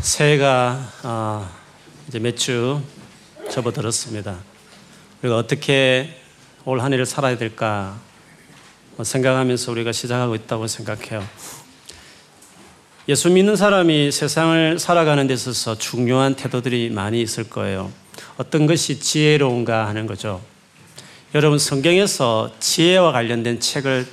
새해가 어, 이제 몇 주 접어들었습니다. 우리가 어떻게 올 한 해를 살아야 될까 뭐 생각하면서 우리가 시작하고 있다고 생각해요. 예수 믿는 사람이 세상을 살아가는 데 있어서 중요한 태도들이 많이 있을 거예요. 어떤 것이 지혜로운가 하는 거죠. 여러분 성경에서 지혜와 관련된 책을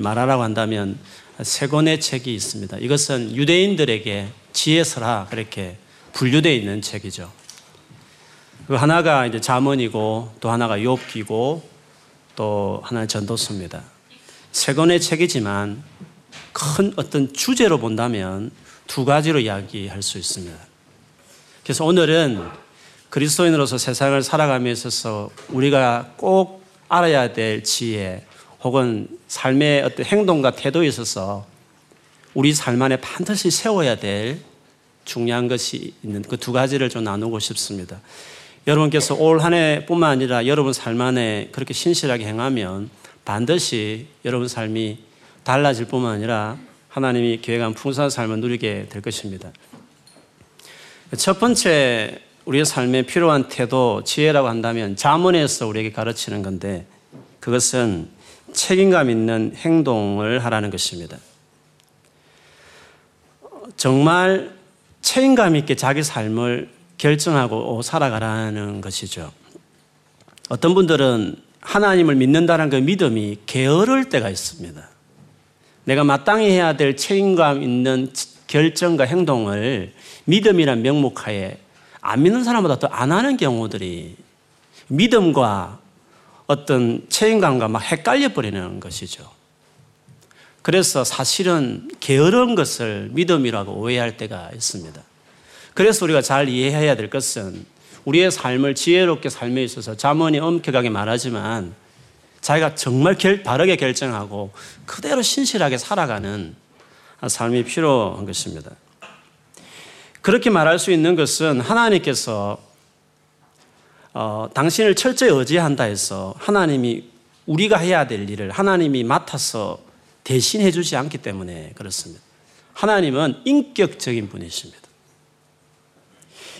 말하라고 한다면 세 권의 책이 있습니다. 이것은 유대인들에게 지혜서라 그렇게 분류되어 있는 책이죠. 그 하나가 이제 자문이고 또 하나가 욥기고 또 하나는 전도서입니다. 세 권의 책이지만 큰 어떤 주제로 본다면 두 가지로 이야기할 수 있습니다. 그래서 오늘은 그리스도인으로서 세상을 살아감에 있어서 우리가 꼭 알아야 될 지혜 혹은 삶의 어떤 행동과 태도에 있어서 우리 삶 안에 반드시 세워야 될 중요한 것이 있는 그 두 가지를 좀 나누고 싶습니다. 여러분께서 올 한 해뿐만 아니라 여러분 삶 안에 그렇게 신실하게 행하면 반드시 여러분 삶이 달라질 뿐만 아니라 하나님이 계획한 풍성한 삶을 누리게 될 것입니다. 첫 번째 우리의 삶에 필요한 태도, 지혜라고 한다면 자문에서 우리에게 가르치는 건데 그것은 책임감 있는 행동을 하라는 것입니다. 정말 책임감 있게 자기 삶을 결정하고 살아가라는 것이죠. 어떤 분들은 하나님을 믿는다는 그 믿음이 게으를 때가 있습니다. 내가 마땅히 해야 될 책임감 있는 결정과 행동을 믿음이란 명목하에 안 믿는 사람보다 더 안 하는 경우들이 믿음과 어떤 책임감과 막 헷갈려 버리는 것이죠. 그래서 사실은 게으른 것을 믿음이라고 오해할 때가 있습니다. 그래서 우리가 잘 이해해야 될 것은 우리의 삶을 지혜롭게 삶에 있어서 자문이 엄격하게 말하지만 자기가 정말 결, 바르게 결정하고 그대로 신실하게 살아가는 삶이 필요한 것입니다. 그렇게 말할 수 있는 것은 하나님께서 어, 당신을 철저히 의지한다 해서 하나님이 우리가 해야 될 일을 하나님이 맡아서 대신해 주지 않기 때문에 그렇습니다. 하나님은 인격적인 분이십니다.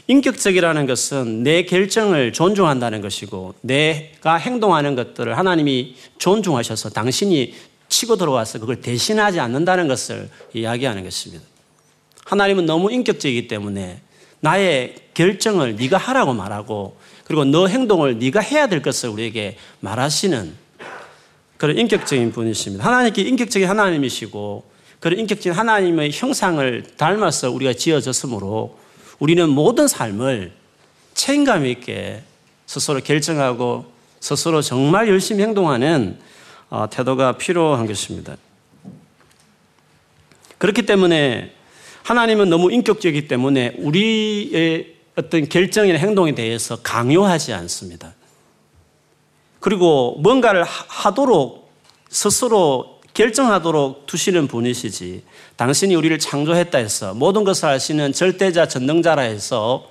인격적이라는 것은 내 결정을 존중한다는 것이고 내가 행동하는 것들을 하나님이 존중하셔서 당신이 치고 들어와서 그걸 대신하지 않는다는 것을 이야기하는 것입니다. 하나님은 너무 인격적이기 때문에 나의 결정을 네가 하라고 말하고 그리고 너 행동을 네가 해야 될 것을 우리에게 말하시는 그런 인격적인 분이십니다. 하나님께 인격적인 하나님이시고 그런 인격적인 하나님의 형상을 닮아서 우리가 지어졌으므로 우리는 모든 삶을 책임감 있게 스스로 결정하고 스스로 정말 열심히 행동하는 어, 태도가 필요한 것입니다. 그렇기 때문에 하나님은 너무 인격적이기 때문에 우리의 어떤 결정이나 행동에 대해서 강요하지 않습니다. 그리고 뭔가를 하도록 스스로 결정하도록 두시는 분이시지 당신이 우리를 창조했다 해서 모든 것을 아시는 절대자 전능자라 해서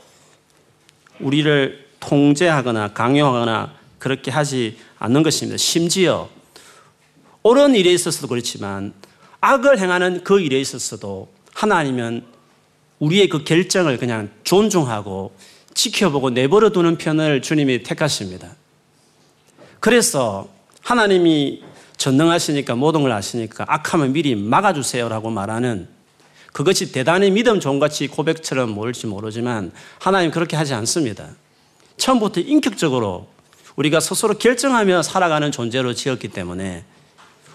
우리를 통제하거나 강요하거나 그렇게 하지 않는 것입니다. 심지어 옳은 일에 있어서도 그렇지만 악을 행하는 그 일에 있어서도 하나님은 우리의 그 결정을 그냥 존중하고 지켜보고 내버려 두는 편을 주님이 택하십니다. 그래서 하나님이 전능하시니까 모든 걸 아시니까 악하면 미리 막아주세요라고 말하는 그것이 대단히 믿음 좋은같이 고백처럼 모일지 모르지만 하나님 그렇게 하지 않습니다. 처음부터 인격적으로 우리가 스스로 결정하며 살아가는 존재로 지었기 때문에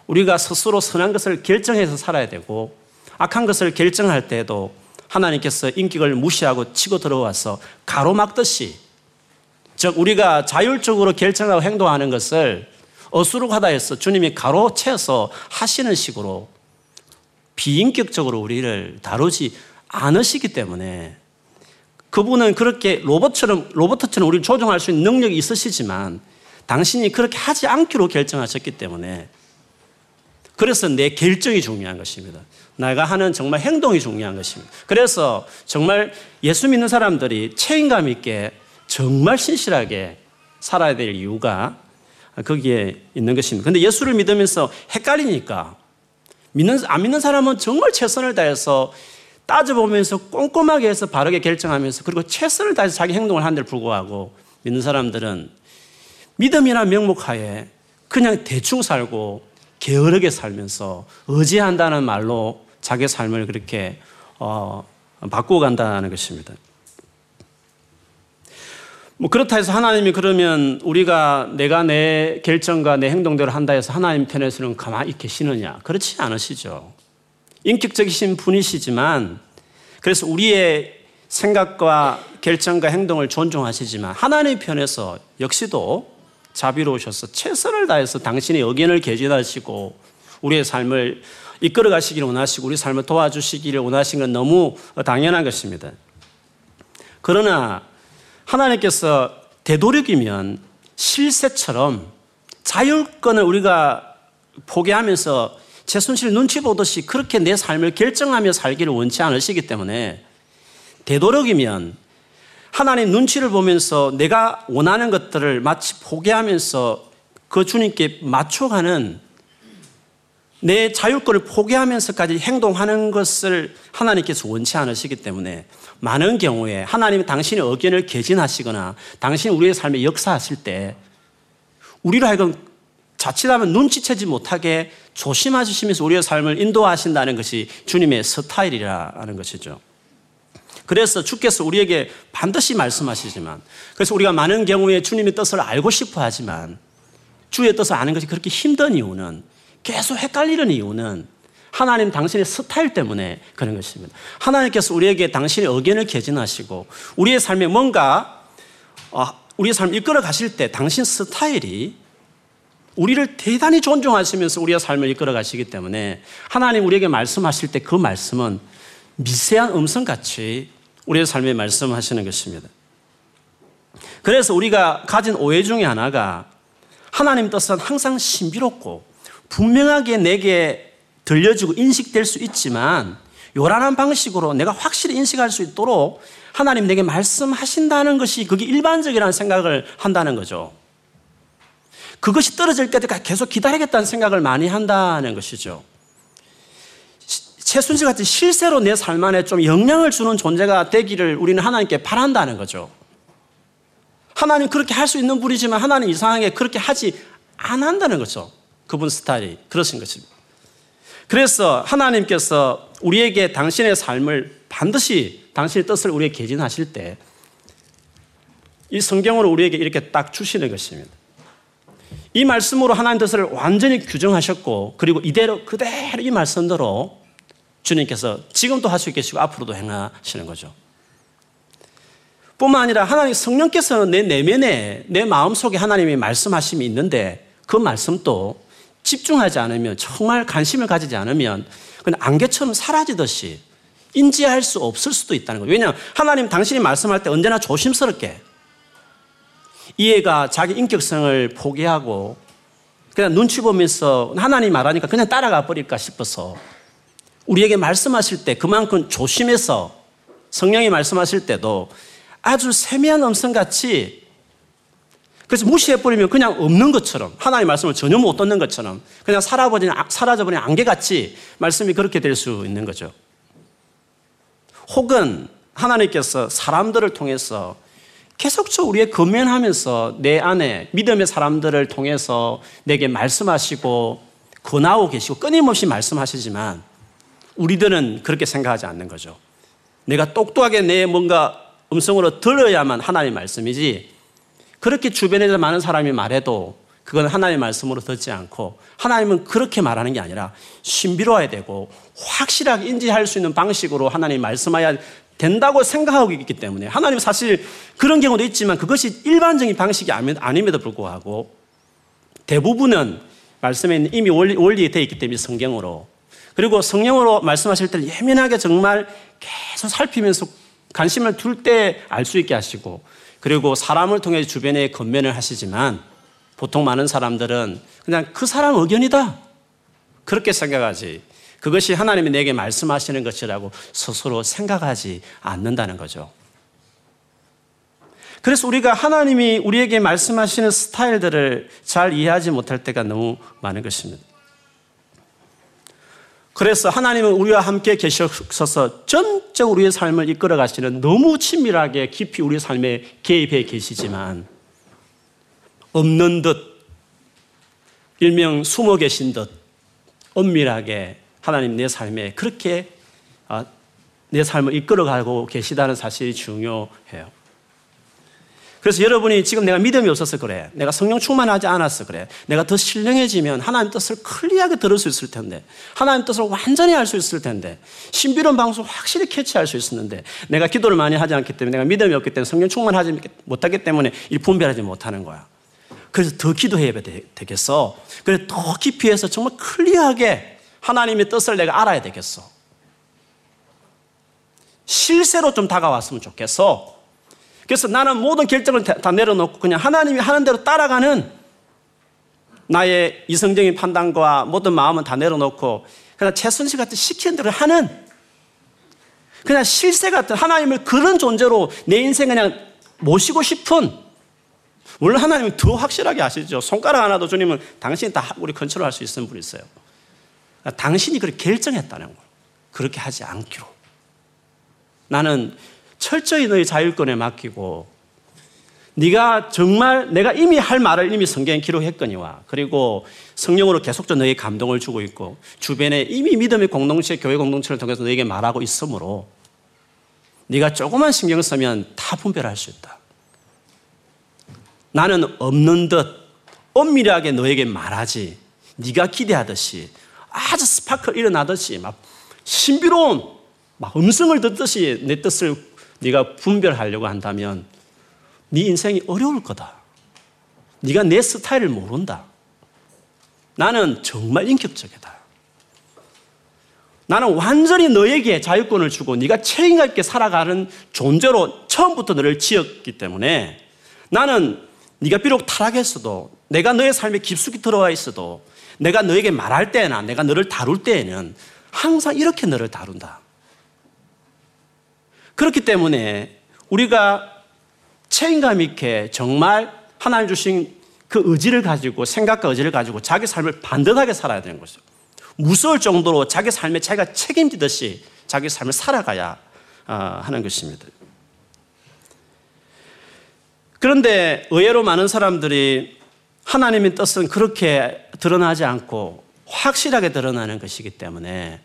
우리가 스스로 선한 것을 결정해서 살아야 되고 악한 것을 결정할 때도 하나님께서 인격을 무시하고 치고 들어와서 가로막듯이 즉 우리가 자율적으로 결정하고 행동하는 것을 어수룩하다 해서 주님이 가로채서 하시는 식으로 비인격적으로 우리를 다루지 않으시기 때문에 그분은 그렇게 로봇처럼, 로봇처럼 우리를 조종할 수 있는 능력이 있으시지만 당신이 그렇게 하지 않기로 결정하셨기 때문에 그래서 내 결정이 중요한 것입니다. 내가 하는 정말 행동이 중요한 것입니다. 그래서 정말 예수 믿는 사람들이 책임감 있게 정말 신실하게 살아야 될 이유가 거기에 있는 것입니다. 근데 예수를 믿으면서 헷갈리니까 믿는, 안 믿는 사람은 정말 최선을 다해서 따져보면서 꼼꼼하게 해서 바르게 결정하면서 그리고 최선을 다해서 자기 행동을 하는데 불구하고 믿는 사람들은 믿음이나 명목하에 그냥 대충 살고 게으르게 살면서 의지한다는 말로 자기 삶을 그렇게 어, 바꾸어 간다는 것입니다. 뭐 그렇다 해서 하나님이 그러면 우리가 내가 내 결정과 내 행동대로 한다 해서 하나님 편에서는 가만히 계시느냐? 그렇지 않으시죠. 인격적이신 분이시지만 그래서 우리의 생각과 결정과 행동을 존중하시지만 하나님 편에서 역시도 자비로우셔서 최선을 다해서 당신의 의견을 개진하시고 우리의 삶을 이끌어 가시기를 원하시고 우리 삶을 도와주시기를 원하시는 건 너무 당연한 것입니다. 그러나 하나님께서 되도록이면 실세처럼 자율권을 우리가 포기하면서 제 손실 눈치 보듯이 그렇게 내 삶을 결정하며 살기를 원치 않으시기 때문에 되도록이면 하나님 눈치를 보면서 내가 원하는 것들을 마치 포기하면서 그 주님께 맞춰가는 내 자율권을 포기하면서까지 행동하는 것을 하나님께서 원치 않으시기 때문에 많은 경우에 하나님이 당신의 의견을 개진하시거나 당신이 우리의 삶에 역사하실 때 우리로 하여금 자칫하면 눈치채지 못하게 조심하시면서 우리의 삶을 인도하신다는 것이 주님의 스타일이라는 것이죠. 그래서 주께서 우리에게 반드시 말씀하시지만 그래서 우리가 많은 경우에 주님의 뜻을 알고 싶어 하지만 주의 뜻을 아는 것이 그렇게 힘든 이유는 계속 헷갈리는 이유는 하나님 당신의 스타일 때문에 그런 것입니다. 하나님께서 우리에게 당신의 의견을 개진하시고 우리의 삶에 뭔가 어, 우리의 삶을 이끌어 가실 때 당신 스타일이 우리를 대단히 존중하시면서 우리의 삶을 이끌어 가시기 때문에 하나님 우리에게 말씀하실 때 그 말씀은 미세한 음성같이 우리의 삶에 말씀하시는 것입니다. 그래서 우리가 가진 오해 중에 하나가 하나님 뜻은 항상 신비롭고 분명하게 내게 들려지고 인식될 수 있지만 요란한 방식으로 내가 확실히 인식할 수 있도록 하나님 내게 말씀하신다는 것이 그게 일반적이라는 생각을 한다는 거죠. 그것이 떨어질 때까지 계속 기다리겠다는 생각을 많이 한다는 것이죠. 최순실 같은 실세로 내 삶 안에 좀 영향을 주는 존재가 되기를 우리는 하나님께 바란다는 거죠. 하나님 그렇게 할 수 있는 분이지만 하나님 이상하게 그렇게 하지 안 한다는 거죠. 그분 스타일이 그러신 것입니다. 그래서 하나님께서 우리에게 당신의 삶을 반드시 당신의 뜻을 우리에게 개진하실 때 이 성경으로 우리에게 이렇게 딱 주시는 것입니다. 이 말씀으로 하나님 뜻을 완전히 규정하셨고 그리고 이대로 그대로 이 말씀대로 주님께서 지금도 할수 계시고 앞으로도 행하시는 거죠. 뿐만 아니라 하나님 성령께서는 내 내면에 내 마음속에 하나님의 말씀하심이 있는데 그 말씀도 집중하지 않으면 정말 관심을 가지지 않으면 그냥 안개처럼 사라지듯이 인지할 수 없을 수도 있다는 거예요. 왜냐하면 하나님 당신이 말씀할 때 언제나 조심스럽게 이해가 자기 인격성을 포기하고 그냥 눈치 보면서 하나님 말하니까 그냥 따라가 버릴까 싶어서 우리에게 말씀하실 때 그만큼 조심해서 성령이 말씀하실 때도 아주 세미한 음성같이 그래서 무시해버리면 그냥 없는 것처럼 하나님의 말씀을 전혀 못 듣는 것처럼 그냥 사라버린, 사라져버린 안개같이 말씀이 그렇게 될 수 있는 거죠. 혹은 하나님께서 사람들을 통해서 계속적으로 우리의 건면하면서 내 안에 믿음의 사람들을 통해서 내게 말씀하시고 권하고 계시고 끊임없이 말씀하시지만 우리들은 그렇게 생각하지 않는 거죠. 내가 똑똑하게 내 뭔가 음성으로 들어야만 하나님의 말씀이지 그렇게 주변에 많은 사람이 말해도 그건 하나님의 말씀으로 듣지 않고 하나님은 그렇게 말하는 게 아니라 신비로워야 되고 확실하게 인지할 수 있는 방식으로 하나님 말씀해야 된다고 생각하고 있기 때문에 하나님 사실 그런 경우도 있지만 그것이 일반적인 방식이 아님에도 불구하고 대부분은 말씀에 이미 원리, 원리되어 있기 때문에 성경으로. 그리고 성령으로 말씀하실 때는 예민하게 정말 계속 살피면서 관심을 둘 때 알 수 있게 하시고 그리고 사람을 통해 주변에 건면을 하시지만 보통 많은 사람들은 그냥 그 사람 의견이다. 그렇게 생각하지. 그것이 하나님이 내게 말씀하시는 것이라고 스스로 생각하지 않는다는 거죠. 그래서 우리가 하나님이 우리에게 말씀하시는 스타일들을 잘 이해하지 못할 때가 너무 많은 것입니다. 그래서 하나님은 우리와 함께 계셔서 전적 우리의 삶을 이끌어 가시는 너무 친밀하게 깊이 우리 삶에 개입해 계시지만 없는 듯 일명 숨어 계신 듯 엄밀하게 하나님 내 삶에 그렇게 아, 내 삶을 이끌어 가고 계시다는 사실이 중요해요. 그래서 여러분이 지금 내가 믿음이 없어서 그래. 내가 성령 충만하지 않아서 그래. 내가 더 신령해지면 하나님 뜻을 클리하게 들을 수 있을 텐데. 하나님 뜻을 완전히 알 수 있을 텐데. 신비로운 방송 확실히 캐치할 수 있었는데. 내가 기도를 많이 하지 않기 때문에 내가 믿음이 없기 때문에 성령 충만하지 못하기 때문에 이 분별하지 못하는 거야. 그래서 더 기도해야 되겠어. 그래 더 깊이 해서 정말 클리하게 하나님의 뜻을 내가 알아야 되겠어. 실세로 좀 다가왔으면 좋겠어. 그래서 나는 모든 결정을 다 내려놓고 그냥 하나님이 하는 대로 따라가는 나의 이성적인 판단과 모든 마음은 다 내려놓고 그냥 최순실 같은 시키는 대로 하는 그냥 실세 같은 하나님을 그런 존재로 내 인생 그냥 모시고 싶은 물론 하나님은 더 확실하게 아시죠. 손가락 하나도 주님은 당신이 다 우리 컨트롤 할 수 있는 분이있어요 당신이 그렇게 결정했다는 거 그렇게 하지 않기로. 나는 철저히 너의 자율권에 맡기고 네가 정말 내가 이미 할 말을 이미 성경에 기록했거니와 그리고 성령으로 계속적으로 너에게 감동을 주고 있고 주변에 이미 믿음의 공동체, 교회 공동체를 통해서 너에게 말하고 있으므로 네가 조금만 신경을 쓰면 다 분별할 수 있다. 나는 없는 듯 엄밀하게 너에게 말하지 네가 기대하듯이 아주 스파클 일어나듯이 막 신비로운 막 음성을 듣듯이 내 뜻을 네가 분별하려고 한다면 네 인생이 어려울 거다. 네가 내 스타일을 모른다. 나는 정말 인격적이다. 나는 완전히 너에게 자유권을 주고 네가 책임감 있게 살아가는 존재로 처음부터 너를 지었기 때문에 나는 네가 비록 타락했어도 내가 너의 삶에 깊숙이 들어와 있어도 내가 너에게 말할 때나 내가 너를 다룰 때에는 항상 이렇게 너를 다룬다. 그렇기 때문에 우리가 책임감 있게 정말 하나님 주신 그 의지를 가지고 생각과 의지를 가지고 자기 삶을 반듯하게 살아야 되는 것이죠. 무서울 정도로 자기 삶에 자기가 책임지듯이 자기 삶을 살아가야 아, 하는 것입니다. 그런데 의외로 많은 사람들이 하나님의 뜻은 그렇게 드러나지 않고 확실하게 드러나는 것이기 때문에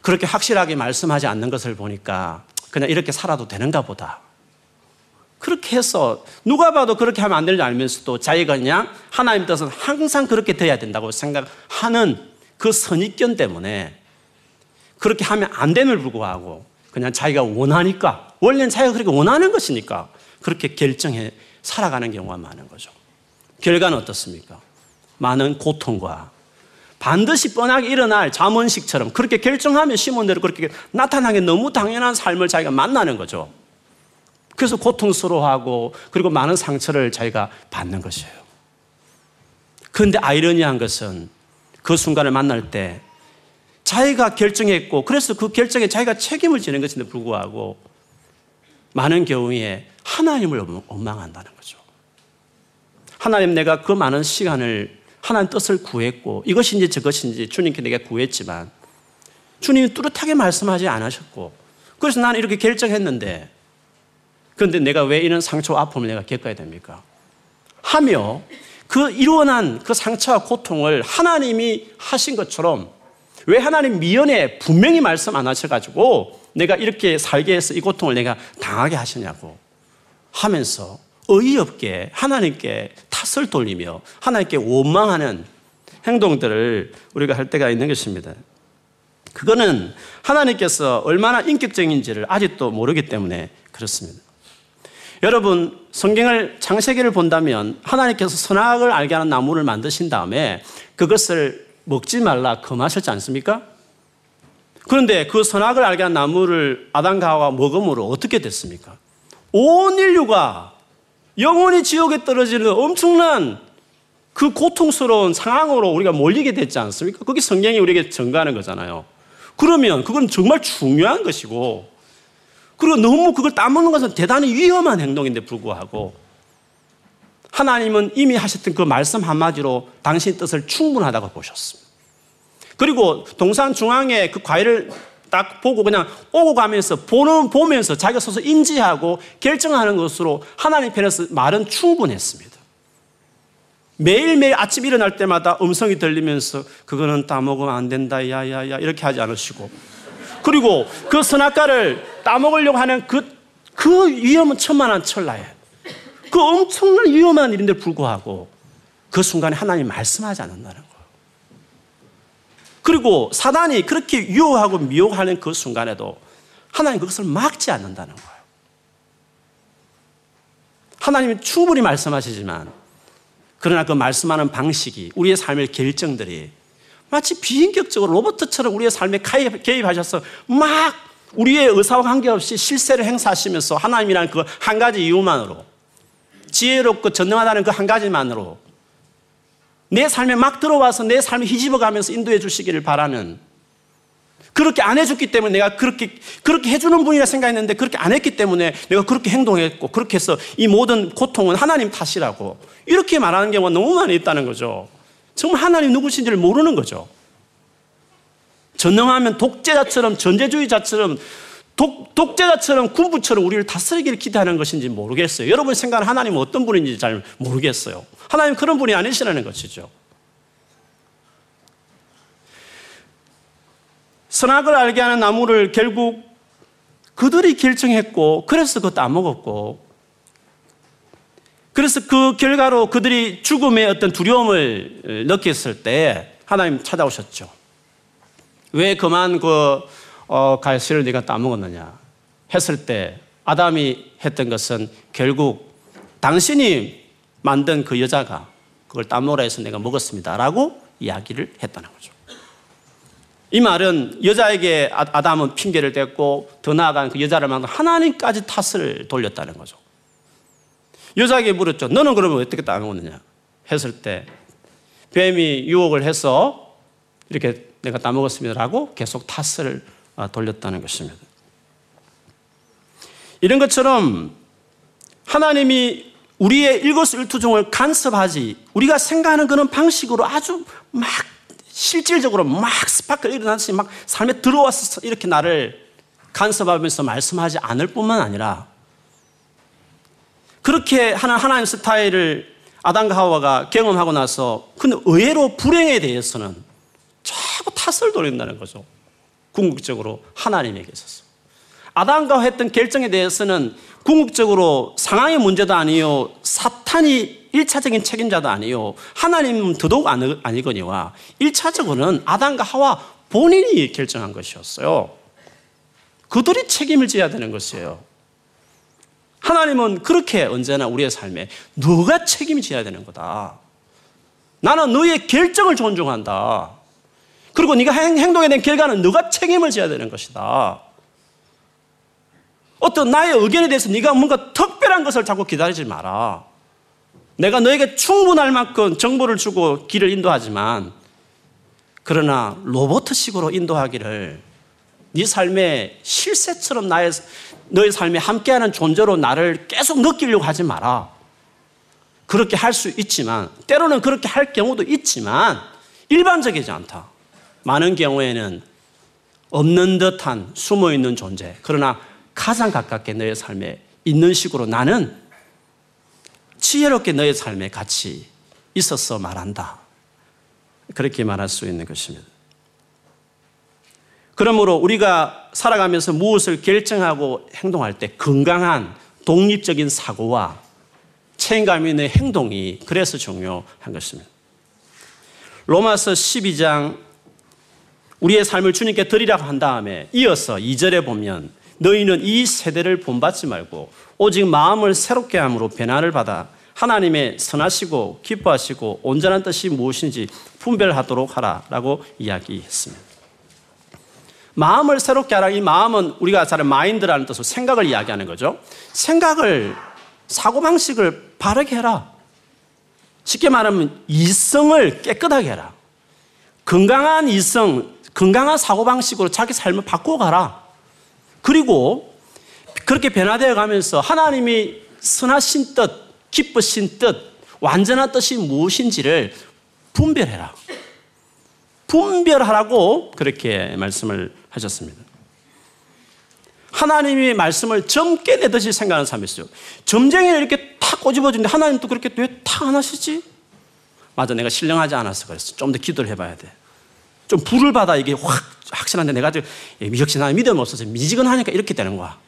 그렇게 확실하게 말씀하지 않는 것을 보니까 그냥 이렇게 살아도 되는가 보다. 그렇게 해서 누가 봐도 그렇게 하면 안 되는 줄 알면서도 자기가 그냥 하나님 뜻은 항상 그렇게 돼야 된다고 생각하는 그 선입견 때문에 그렇게 하면 안 됨을 불구하고 그냥 자기가 원하니까 원래는 자기가 그렇게 원하는 것이니까 그렇게 결정해 살아가는 경우가 많은 거죠. 결과는 어떻습니까? 많은 고통과 반드시 뻔하게 일어날 잠언식처럼 그렇게 결정하면 시몬대로 그렇게 나타나게 너무 당연한 삶을 자기가 만나는 거죠. 그래서 고통스러워하고 그리고 많은 상처를 자기가 받는 것이에요. 그런데 아이러니한 것은 그 순간을 만날 때 자기가 결정했고 그래서 그 결정에 자기가 책임을 지는 것인데 불구하고 많은 경우에 하나님을 원망한다는 거죠. 하나님 내가 그 많은 시간을 하나님 뜻을 구했고 이것인지 저것인지 주님께 내가 구했지만 주님이 뚜렷하게 말씀하지 않으셨고 그래서 나는 이렇게 결정했는데 그런데 내가 왜 이런 상처와 아픔을 내가 겪어야 됩니까? 하며 그 일어난 그 상처와 고통을 하나님이 하신 것처럼 왜 하나님 미연에 분명히 말씀 안 하셔가지고 내가 이렇게 살게 해서 이 고통을 내가 당하게 하시냐고 하면서 어이없게 하나님께 탓을 돌리며 하나님께 원망하는 행동들을 우리가 할 때가 있는 것입니다. 그거는 하나님께서 얼마나 인격적인지를 아직도 모르기 때문에 그렇습니다. 여러분, 성경을 창세기를 본다면 하나님께서 선악을 알게 하는 나무를 만드신 다음에 그것을 먹지 말라 금하셨지 않습니까? 그런데 그 선악을 알게 한 나무를 아담과 하와 먹음으로 어떻게 됐습니까? 온 인류가 영원히 지옥에 떨어지는 엄청난 그 고통스러운 상황으로 우리가 몰리게 됐지 않습니까? 그게 성경이 우리에게 증가하는 거잖아요. 그러면 그건 정말 중요한 것이고, 그리고 너무 그걸 따먹는 것은 대단히 위험한 행동인데 불구하고, 하나님은 이미 하셨던 그 말씀 한마디로 당신 뜻을 충분하다고 보셨습니다. 그리고 동산 중앙에 그 과일을 딱 보고 그냥 오고 가면서 보는 보면서 자기가 서서 인지하고 결정하는 것으로 하나님 편에서 말은 충분했습니다. 매일매일 아침 일어날 때마다 음성이 들리면서 그거는 따먹으면 안 된다 야야야 이렇게 하지 않으시고 그리고 그 선악과를 따먹으려고 하는 그, 그 위험은 천만한 철라예요. 그 엄청난 위험한 일인데 불구하고 그 순간에 하나님 말씀하지 않는다는 거예요. 그리고 사단이 그렇게 유혹하고 미혹하는 그 순간에도 하나님 그것을 막지 않는다는 거예요. 하나님이 충분히 말씀하시지만 그러나 그 말씀하는 방식이 우리의 삶의 결정들이 마치 비인격적으로 로봇처럼 우리의 삶에 개입하셔서 막 우리의 의사와 관계없이 실세를 행사하시면서 하나님이라는 그 한 가지 이유만으로 지혜롭고 전능하다는 그 한 가지만으로 내 삶에 막 들어와서 내 삶을 휘집어 가면서 인도해 주시기를 바라는 그렇게 안 해줬기 때문에 내가 그렇게, 그렇게 해주는 분이라 생각했는데 그렇게 안 했기 때문에 내가 그렇게 행동했고 그렇게 해서 이 모든 고통은 하나님 탓이라고 이렇게 말하는 경우가 너무 많이 있다는 거죠. 정말 하나님 누구신지를 모르는 거죠. 전능하면 독재자처럼 전제주의자처럼 독, 독재자처럼 군부처럼 우리를 다스리기를 기대하는 것인지 모르겠어요. 여러분 생각하는 하나님은 어떤 분인지 잘 모르겠어요. 하나님 그런 분이 아니시라는 것이죠. 선악을 알게 하는 나무를 결국 그들이 결정했고, 그래서 그것도 안 먹었고, 그래서 그 결과로 그들이 죽음의 어떤 두려움을 느꼈을 때 하나님 찾아오셨죠. 왜 그만 그 어, 갈실을 네가 따먹었느냐 했을 때 아담이 했던 것은 결국 당신이 만든 그 여자가 그걸 따먹으라 해서 내가 먹었습니다 라고 이야기를 했다는 거죠. 이 말은 여자에게 아, 아담은 핑계를 댔고 더 나아간 그 여자를 만나 하나님까지 탓을 돌렸다는 거죠. 여자에게 물었죠. 너는 그러면 어떻게 따먹었느냐 했을 때 뱀이 유혹을 해서 이렇게 내가 따먹었습니다라고 계속 탓을 아, 돌렸다는 것입니다. 이런 것처럼 하나님이 우리의 일거수일투종을 간섭하지 우리가 생각하는 그런 방식으로 아주 막 실질적으로 막 스파크 일어나듯이 막 삶에 들어와서 이렇게 나를 간섭하면서 말씀하지 않을 뿐만 아니라 그렇게 하는 하나님 스타일을 아담과 하와가 경험하고 나서 근데 의외로 불행에 대해서는 자꾸 탓을 돌린다는 거죠. 궁극적으로 하나님에게 있어서. 아담과 했던 결정에 대해서는 궁극적으로 상황의 문제도 아니요. 사탄이 1차적인 책임자도 아니요. 하나님은 더더욱 아니거니와 1차적으로는 아담과 하와 본인이 결정한 것이었어요. 그들이 책임을 져야 되는 것이에요. 하나님은 그렇게 언제나 우리의 삶에 너가 책임을 져야 되는 거다. 나는 너의 결정을 존중한다. 그리고 네가 행동에 대한 결과는 너가 책임을 져야 되는 것이다. 어떤 나의 의견에 대해서 네가 뭔가 특별한 것을 자꾸 기다리지 마라. 내가 너에게 충분할 만큼 정보를 주고 길을 인도하지만 그러나 로버트식으로 인도하기를 네 삶의 실세처럼 나의 너의 삶에 함께하는 존재로 나를 계속 느끼려고 하지 마라. 그렇게 할 수 있지만 때로는 그렇게 할 경우도 있지만 일반적이지 않다. 많은 경우에는 없는 듯한 숨어 있는 존재. 그러나 가장 가깝게 너의 삶에 있는 식으로 나는 지혜롭게 너의 삶에 같이 있었어 말한다. 그렇게 말할 수 있는 것입니다. 그러므로 우리가 살아가면서 무엇을 결정하고 행동할 때 건강한 독립적인 사고와 책임감 있는 행동이 그래서 중요한 것입니다. 로마서 12장 우리의 삶을 주님께 드리라고 한 다음에 이어서 2절에 보면 너희는 이 세대를 본받지 말고 오직 마음을 새롭게 함으로 변화를 받아 하나님의 선하시고 기뻐하시고 온전한 뜻이 무엇인지 분별하도록 하라라고 이야기했습니다. 마음을 새롭게 하라. 이 마음은 우리가 잘 마인드라는 뜻으로 생각을 이야기하는 거죠. 생각을 사고방식을 바르게 해라. 쉽게 말하면 이성을 깨끗하게 해라. 건강한 이성, 건강한 사고방식으로 자기 삶을 바꿔가라. 그리고 그렇게 변화되어 가면서 하나님이 선하신 뜻, 기쁘신 뜻, 완전한 뜻이 무엇인지를 분별해라. 분별하라고 그렇게 말씀을 하셨습니다. 하나님이 말씀을 점게 내듯이 생각하는 사람이 있어요. 점쟁이는 이렇게 탁 꼬집어주는데 하나님 또 그렇게 왜 탁 안 하시지? 맞아, 내가 신령하지 않아서 그랬어. 좀 더 기도를 해봐야 돼. 좀 불을 받아 이게 확 확신한데 내가 역시 나는 믿음 없어서 미지근하니까 이렇게 되는 거야.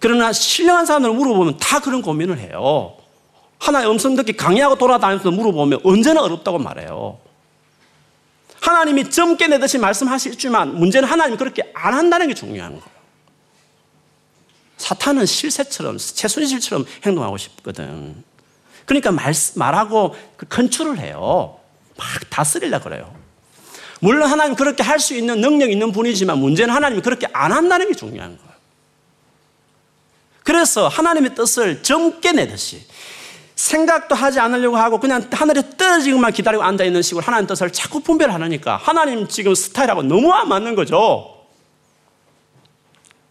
그러나 신령한 사람들 물어보면 다 그런 고민을 해요. 하나의 음성 듣기 강의하고 돌아다니면서 물어보면 언제나 어렵다고 말해요. 하나님이 점게 내듯이 말씀하시지만 문제는 하나님이 그렇게 안 한다는 게 중요한 거예요. 사탄은 실새처럼, 최순실처럼 행동하고 싶거든. 그러니까 말, 말하고 그 컨트롤 해요. 막 다스리려 그래요. 물론 하나님 그렇게 할 수 있는 능력 있는 분이지만 문제는 하나님이 그렇게 안 한다는 게 중요한 거예요. 그래서 하나님의 뜻을 점게 내듯이 생각도 하지 않으려고 하고 그냥 하늘에 떨어지기만 기다리고 앉아있는 식으로 하나님 뜻을 자꾸 분별하니까 하나님 지금 스타일하고 너무 안 맞는 거죠.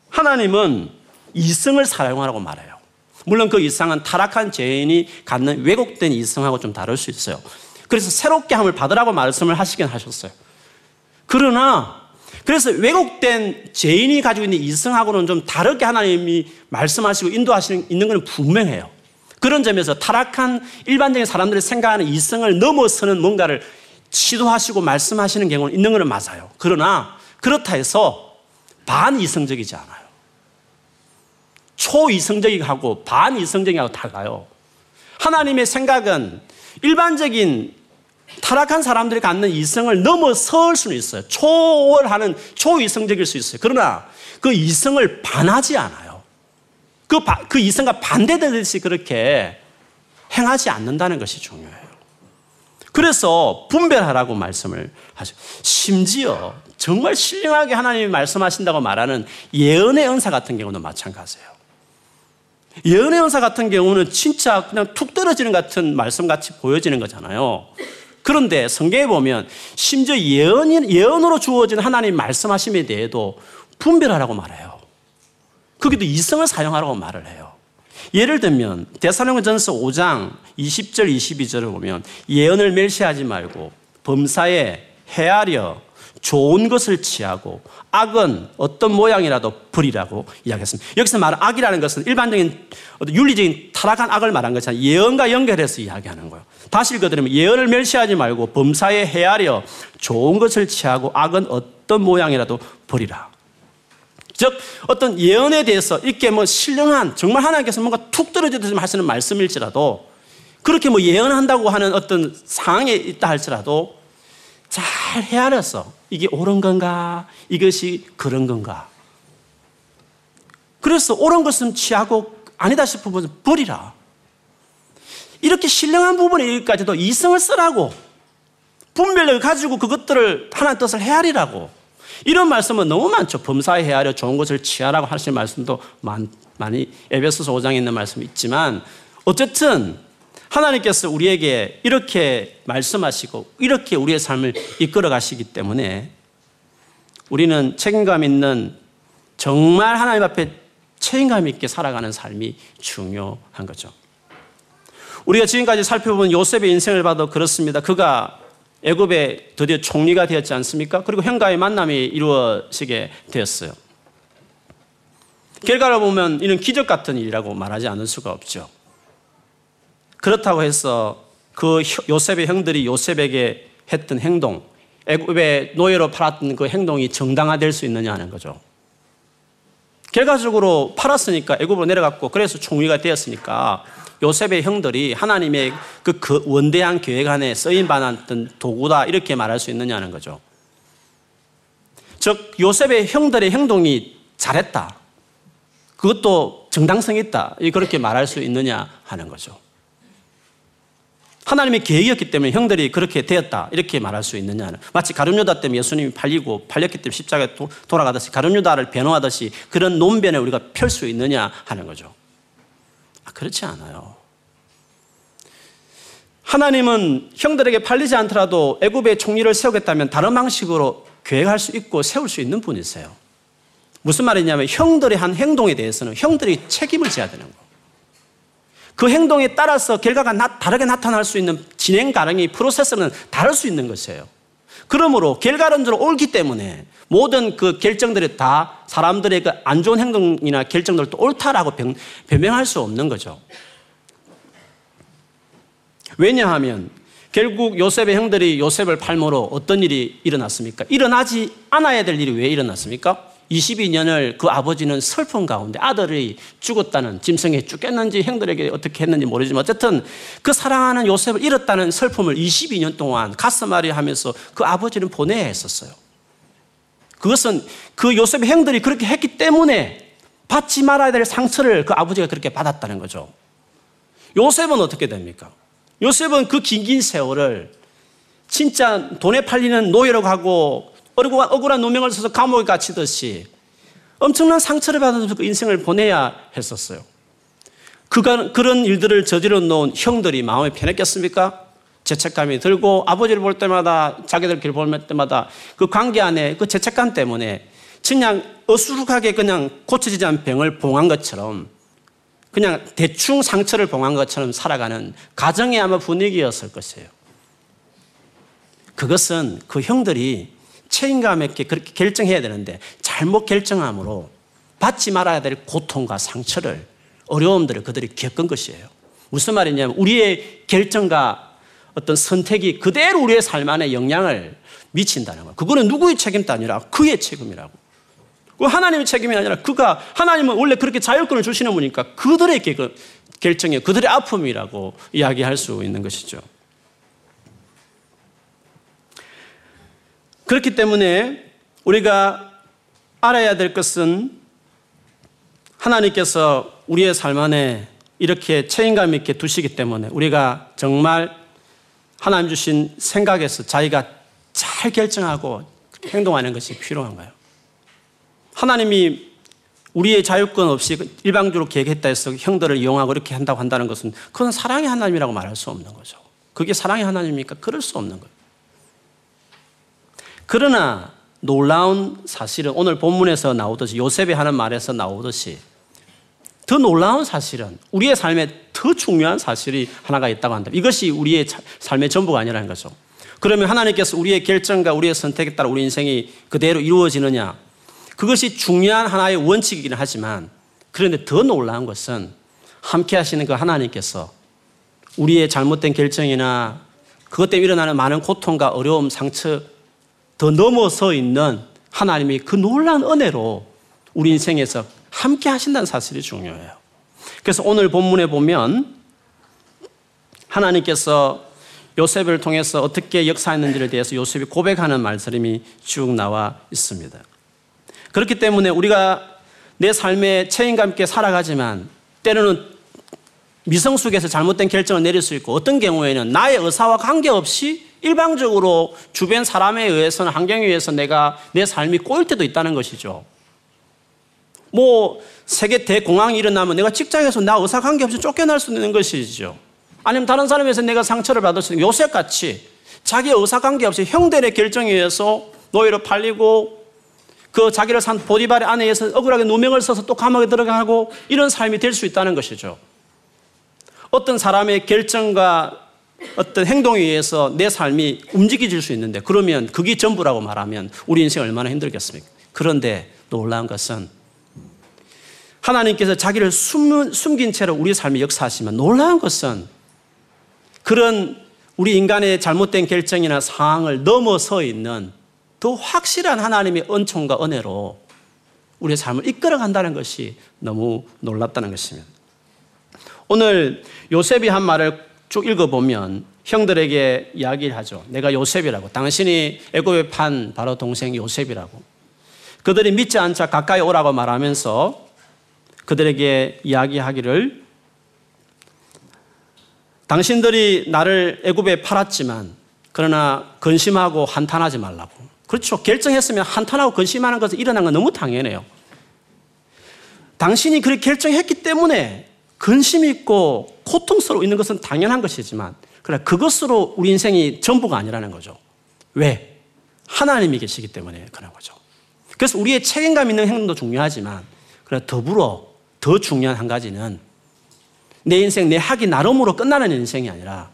하나님은 이성을 사용하라고 말해요. 물론 그 이성은 타락한 죄인이 갖는 왜곡된 이성하고 좀 다를 수 있어요. 그래서 새롭게 함을 받으라고 말씀을 하시긴 하셨어요. 그러나 그래서 왜곡된 죄인이 가지고 있는 이성하고는 좀 다르게 하나님이 말씀하시고 인도하시는 있는 것은 분명해요. 그런 점에서 타락한 일반적인 사람들이 생각하는 이성을 넘어서는 뭔가를 시도하시고 말씀하시는 경우는 있는 것은 맞아요. 그러나 그렇다 해서 반이성적이지 않아요. 초이성적이하고 반이성적이하고 달라요. 하나님의 생각은 일반적인 타락한 사람들이 갖는 이성을 넘어설 수는 있어요. 초월하는 초이성적일 수 있어요. 그러나 그 이성을 반하지 않아요. 그, 그 이성과 반대되듯이 그렇게 행하지 않는다는 것이 중요해요. 그래서 분별하라고 말씀을 하죠. 심지어 정말 신령하게 하나님이 말씀하신다고 말하는 예언의 은사 같은 경우는 마찬가지예요. 예언의 은사 같은 경우는 진짜 그냥 툭 떨어지는 같은 말씀 같이 보여지는 거잖아요. 그런데 성경에 보면 심지어 예언, 예언으로 주어진 하나님 말씀하심에 대해도 분별하라고 말해요. 거기도 이성을 사용하라고 말을 해요. 예를 들면 대사령전서 5장 20절 22절을 보면 예언을 멸시하지 말고 범사에 헤아려 좋은 것을 취하고 악은 어떤 모양이라도 버리라고 이야기했습니다. 여기서 말한 악이라는 것은 일반적인 윤리적인 타락한 악을 말한 것이 예언과 연결해서 이야기하는 거예요. 다시 읽어드리면 예언을 멸시하지 말고 범사에 헤아려 좋은 것을 취하고 악은 어떤 모양이라도 버리라. 즉 어떤 예언에 대해서 이렇게 뭐 신령한 정말 하나님께서 뭔가 툭 떨어지듯이 하시는 말씀일지라도 그렇게 뭐 예언한다고 하는 어떤 상황에 있다 할지라도 잘 헤아려서 이게 옳은 건가? 이것이 그런 건가? 그래서 옳은 것은 취하고 아니다 싶으면 버리라. 이렇게 신령한 부분에까지도 이성을 쓰라고 분별력을 가지고 그것들을 하나님 뜻을 헤아리라고. 이런 말씀은 너무 많죠. 범사에 헤아려 좋은 것을 취하라고 하시는 말씀도 많, 많이 에베소서 5장에 있는 말씀이 있지만 어쨌든 하나님께서 우리에게 이렇게 말씀하시고 이렇게 우리의 삶을 이끌어 가시기 때문에 우리는 책임감 있는 정말 하나님 앞에 책임감 있게 살아가는 삶이 중요한 거죠. 우리가 지금까지 살펴본 요셉의 인생을 봐도 그렇습니다. 그가 애굽에 드디어 총리가 되었지 않습니까? 그리고 형과의 만남이 이루어지게 되었어요. 결과를 보면 이는 기적 같은 일이라고 말하지 않을 수가 없죠. 그렇다고 해서 그 요셉의 형들이 요셉에게 했던 행동, 애굽의 노예로 팔았던 그 행동이 정당화될 수 있느냐 하는 거죠. 결과적으로 팔았으니까 애굽으로 내려갔고 그래서 총리가 되었으니까 요셉의 형들이 하나님의 그, 그 원대한 계획 안에 쓰임 받았던 도구다 이렇게 말할 수 있느냐는 거죠. 즉 요셉의 형들의 행동이 잘했다. 그것도 정당성 있다. 그렇게 말할 수 있느냐 하는 거죠. 하나님의 계획이었기 때문에 형들이 그렇게 되었다. 이렇게 말할 수 있느냐는. 마치 가룟유다 때문에 예수님이 팔리고 팔렸기 때문에 십자가에 돌아가듯이 가룟유다를 변호하듯이 그런 논변을 우리가 펼 수 있느냐 하는 거죠. 아, 그렇지 않아요. 하나님은 형들에게 팔리지 않더라도 애굽의 총리를 세우겠다면 다른 방식으로 계획할 수 있고 세울 수 있는 분이세요. 무슨 말이냐면 형들의 한 행동에 대해서는 형들이 책임을 져야 되는 거예요. 그 행동에 따라서 결과가 나, 다르게 나타날 수 있는 진행 가능이 프로세스는 다를 수 있는 것이에요. 그러므로 결과론적으로 옳기 때문에 모든 그 결정들이 다 사람들의 그 안 좋은 행동이나 결정들도 옳다라고 변명할 수 없는 거죠. 왜냐하면 결국 요셉의 형들이 요셉을 팔므로 어떤 일이 일어났습니까? 일어나지 않아야 될 일이 왜 일어났습니까? 22년을 그 아버지는 슬픈 가운데 아들이 죽었다는 짐승에 죽겠는지 형들에게 어떻게 했는지 모르지만 어쨌든 그 사랑하는 요셉을 잃었다는 슬픔을 22년 동안 가슴앓이 하면서 그 아버지는 보내야 했었어요. 그것은 그 요셉의 형들이 그렇게 했기 때문에 받지 말아야 될 상처를 그 아버지가 그렇게 받았다는 거죠. 요셉은 어떻게 됩니까? 요셉은 그 긴 긴 세월을 진짜 돈에 팔리는 노예로 가고 억울한, 억울한 누명을 써서 감옥에 갇히듯이 엄청난 상처를 받으면서 그 인생을 보내야 했었어요. 그가 그런 일들을 저지러 놓은 형들이 마음에 편했겠습니까? 죄책감이 들고 아버지를 볼 때마다 자기들 길볼 때마다 그 관계 안에 그 죄책감 때문에 그냥 어수룩하게 그냥 고쳐지지 않은 병을 봉한 것처럼 그냥 대충 상처를 봉한 것처럼 살아가는 가정의 아마 분위기였을 것이에요. 그것은 그 형들이 책임감 있게 그렇게 결정해야 되는데 잘못 결정함으로 받지 말아야 될 고통과 상처를 어려움들을 그들이 겪은 것이에요. 무슨 말이냐면 우리의 결정과 어떤 선택이 그대로 우리의 삶 안에 영향을 미친다는 거예요. 그거는 누구의 책임도 아니라 그의 책임이라고. 그 하나님의 책임이 아니라 그가 하나님은 원래 그렇게 자율권을 주시는 분이니까 그들의 결정이 그들의 아픔이라고 이야기할 수 있는 것이죠. 그렇기 때문에 우리가 알아야 될 것은 하나님께서 우리의 삶 안에 이렇게 책임감 있게 두시기 때문에 우리가 정말 하나님 주신 생각에서 자기가 잘 결정하고 행동하는 것이 필요한 거예요. 하나님이 우리의 자유권 없이 일방적으로 계획했다 해서 형들을 이용하고 이렇게 한다고 한다는 것은 그건 사랑의 하나님이라고 말할 수 없는 거죠. 그게 사랑의 하나님입니까? 그럴 수 없는 거예요. 그러나 놀라운 사실은 오늘 본문에서 나오듯이 요셉이 하는 말에서 나오듯이 더 놀라운 사실은 우리의 삶에 더 중요한 사실이 하나가 있다고 한다. 이것이 우리의 삶의 전부가 아니라는 거죠. 그러면 하나님께서 우리의 결정과 우리의 선택에 따라 우리 인생이 그대로 이루어지느냐? 그것이 중요한 하나의 원칙이기는 하지만 그런데 더 놀라운 것은 함께 하시는 그 하나님께서 우리의 잘못된 결정이나 그것 때문에 일어나는 많은 고통과 어려움, 상처 더 넘어서 있는 하나님이 그 놀라운 은혜로 우리 인생에서 함께 하신다는 사실이 중요해요. 그래서 오늘 본문에 보면 하나님께서 요셉을 통해서 어떻게 역사했는지에 대해서 요셉이 고백하는 말씀이 쭉 나와 있습니다. 그렇기 때문에 우리가 내 삶에 책임감 있게 살아가지만 때로는 미성숙에서 잘못된 결정을 내릴 수 있고 어떤 경우에는 나의 의사와 관계없이 일방적으로 주변 사람에 의해서는 환경에 의해서 내가 내 삶이 꼬일 때도 있다는 것이죠. 뭐 세계 대공황이 일어나면 내가 직장에서 나 의사 관계없이 쫓겨날 수 있는 것이죠. 아니면 다른 사람에서 내가 상처를 받을 수 있는 요셉같이 자기 의사 관계없이 형들의 결정에 의해서 노예로 팔리고 그 자기를 산 보디발의 아내에 서 억울하게 누명을 써서 또 감옥에 들어가고 이런 삶이 될 수 있다는 것이죠. 어떤 사람의 결정과 어떤 행동에 의해서 내 삶이 움직여질 수 있는데 그러면 그게 전부라고 말하면 우리 인생 얼마나 힘들겠습니까? 그런데 놀라운 것은 하나님께서 자기를 숨, 숨긴 채로 우리 삶에 역사하시면 놀라운 것은 그런 우리 인간의 잘못된 결정이나 상황을 넘어서 있는 더 확실한 하나님의 은총과 은혜로 우리의 삶을 이끌어 간다는 것이 너무 놀랍다는 것입니다. 오늘 요셉이 한 말을 쭉 읽어보면 형들에게 이야기를 하죠. 내가 요셉이라고. 당신이 애굽에 판 바로 동생 요셉이라고. 그들이 믿지 않자 가까이 오라고 말하면서 그들에게 이야기하기를 당신들이 나를 애굽에 팔았지만 그러나 근심하고 한탄하지 말라고. 그렇죠. 결정했으면 한탄하고 근심하는 것은 일어난 건 너무 당연해요. 당신이 그렇게 결정했기 때문에 근심 있고 고통스러워 있는 것은 당연한 것이지만 그래 그것으로 우리 인생이 전부가 아니라는 거죠. 왜? 하나님이 계시기 때문에 그런 거죠. 그래서 우리의 책임감 있는 행동도 중요하지만 그래 더불어 더 중요한 한 가지는 내 인생 내 학이 나름으로 끝나는 인생이 아니라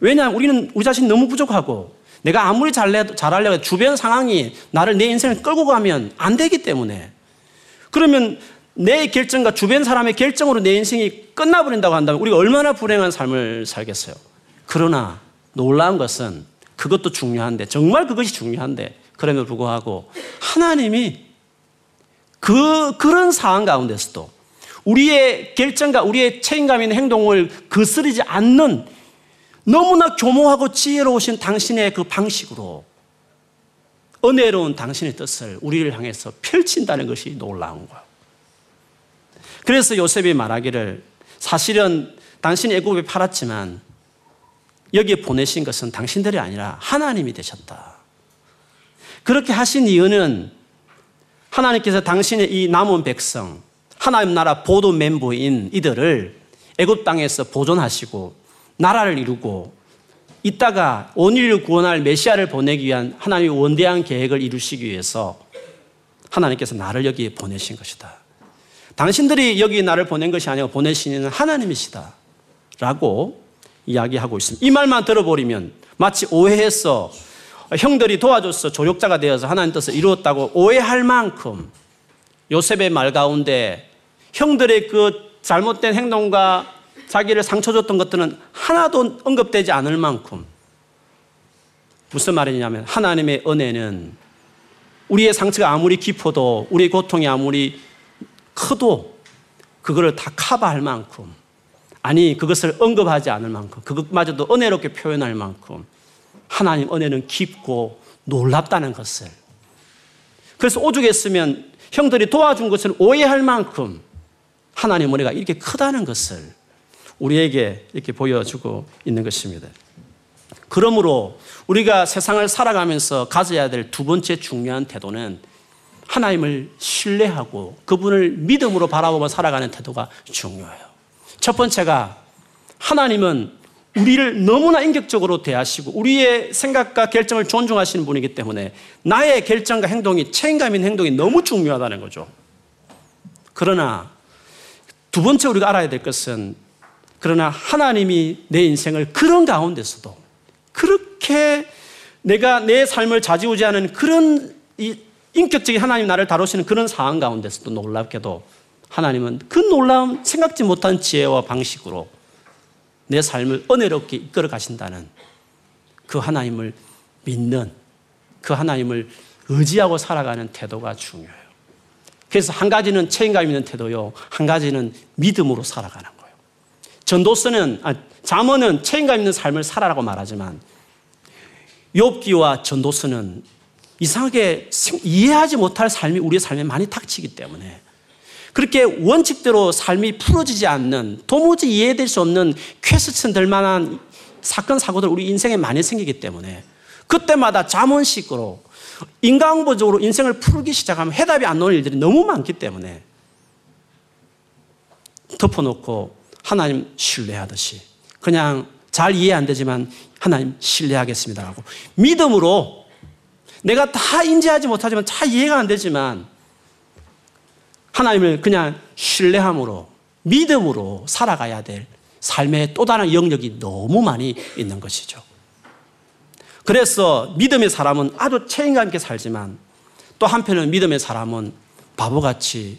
왜냐하면 우리는 우리 자신 너무 부족하고 내가 아무리 잘래, 잘하려고 주변 상황이 나를 내 인생을 끌고 가면 안 되기 때문에 그러면 내 결정과 주변 사람의 결정으로 내 인생이 끝나버린다고 한다면 우리가 얼마나 불행한 삶을 살겠어요. 그러나 놀라운 것은 그것도 중요한데 정말 그것이 중요한데 그럼에도 불구하고 하나님이 그 그런 상황 가운데서도 우리의 결정과 우리의 책임감 있는 행동을 거스르지 않는 너무나 교모하고 지혜로우신 당신의 그 방식으로 은혜로운 당신의 뜻을 우리를 향해서 펼친다는 것이 놀라운 거예요. 그래서 요셉이 말하기를 사실은 당신이 애굽에 팔았지만 여기에 보내신 것은 당신들이 아니라 하나님이 되셨다. 그렇게 하신 이유는 하나님께서 당신의 이 남은 백성, 하나님 나라 보도 멤버인 이들을 애굽 땅에서 보존하시고 나라를 이루고 이따가 온인을 구원할 메시아를 보내기 위한 하나님의 원대한 계획을 이루시기 위해서 하나님께서 나를 여기에 보내신 것이다. 당신들이 여기 나를 보낸 것이 아니고 보내시는 하나님이시다. 라고 이야기하고 있습니다. 이 말만 들어버리면 마치 오해해서 형들이 도와줘서 조력자가 되어서 하나님 뜻을 이루었다고 오해할 만큼 요셉의 말 가운데 형들의 그 잘못된 행동과 자기를 상처 줬던 것들은 하나도 언급되지 않을 만큼 무슨 말이냐면 하나님의 은혜는 우리의 상처가 아무리 깊어도 우리의 고통이 아무리 커도 그거를 다 커버할 만큼 아니 그것을 언급하지 않을 만큼 그것마저도 은혜롭게 표현할 만큼 하나님 은혜는 깊고 놀랍다는 것을 그래서 오죽했으면 형들이 도와준 것을 오해할 만큼 하나님 은혜가 이렇게 크다는 것을 우리에게 이렇게 보여주고 있는 것입니다. 그러므로 우리가 세상을 살아가면서 가져야 될 두 번째 중요한 태도는 하나님을 신뢰하고 그분을 믿음으로 바라보며 살아가는 태도가 중요해요. 첫 번째가 하나님은 우리를 너무나 인격적으로 대하시고 우리의 생각과 결정을 존중하시는 분이기 때문에 나의 결정과 행동이 책임감 있는 행동이 너무 중요하다는 거죠. 그러나 두 번째 우리가 알아야 될 것은 그러나 하나님이 내 인생을 그런 가운데서도 그렇게 내가 내 삶을 좌지우지하는 그런 인격적인 하나님 나를 다루시는 그런 상황 가운데서도 놀랍게도 하나님은 그 놀라운 생각지 못한 지혜와 방식으로 내 삶을 은혜롭게 이끌어 가신다는 그 하나님을 믿는 그 하나님을 의지하고 살아가는 태도가 중요해요. 그래서 한 가지는 책임감 있는 태도요, 한 가지는 믿음으로 살아가는 거예요. 전도서는 아, 잠언은 책임감 있는 삶을 살아라고 말하지만 욥기와 전도서는 이상하게 이해하지 못할 삶이 우리의 삶에 많이 닥치기 때문에 그렇게 원칙대로 삶이 풀어지지 않는 도무지 이해될 수 없는 퀘스천 될 만한 사건 사고들 우리 인생에 많이 생기기 때문에 그때마다 자문식으로 인간보적으로 인생을 풀기 시작하면 해답이 안 나오는 일들이 너무 많기 때문에 덮어놓고 하나님 신뢰하듯이 그냥 잘 이해 안 되지만 하나님 신뢰하겠습니다라고 믿음으로 내가 다 인지하지 못하지만 다 이해가 안 되지만 하나님을 그냥 신뢰함으로 믿음으로 살아가야 될 삶의 또 다른 영역이 너무 많이 있는 것이죠. 그래서 믿음의 사람은 아주 책임감 있게 살지만 또 한편은 믿음의 사람은 바보같이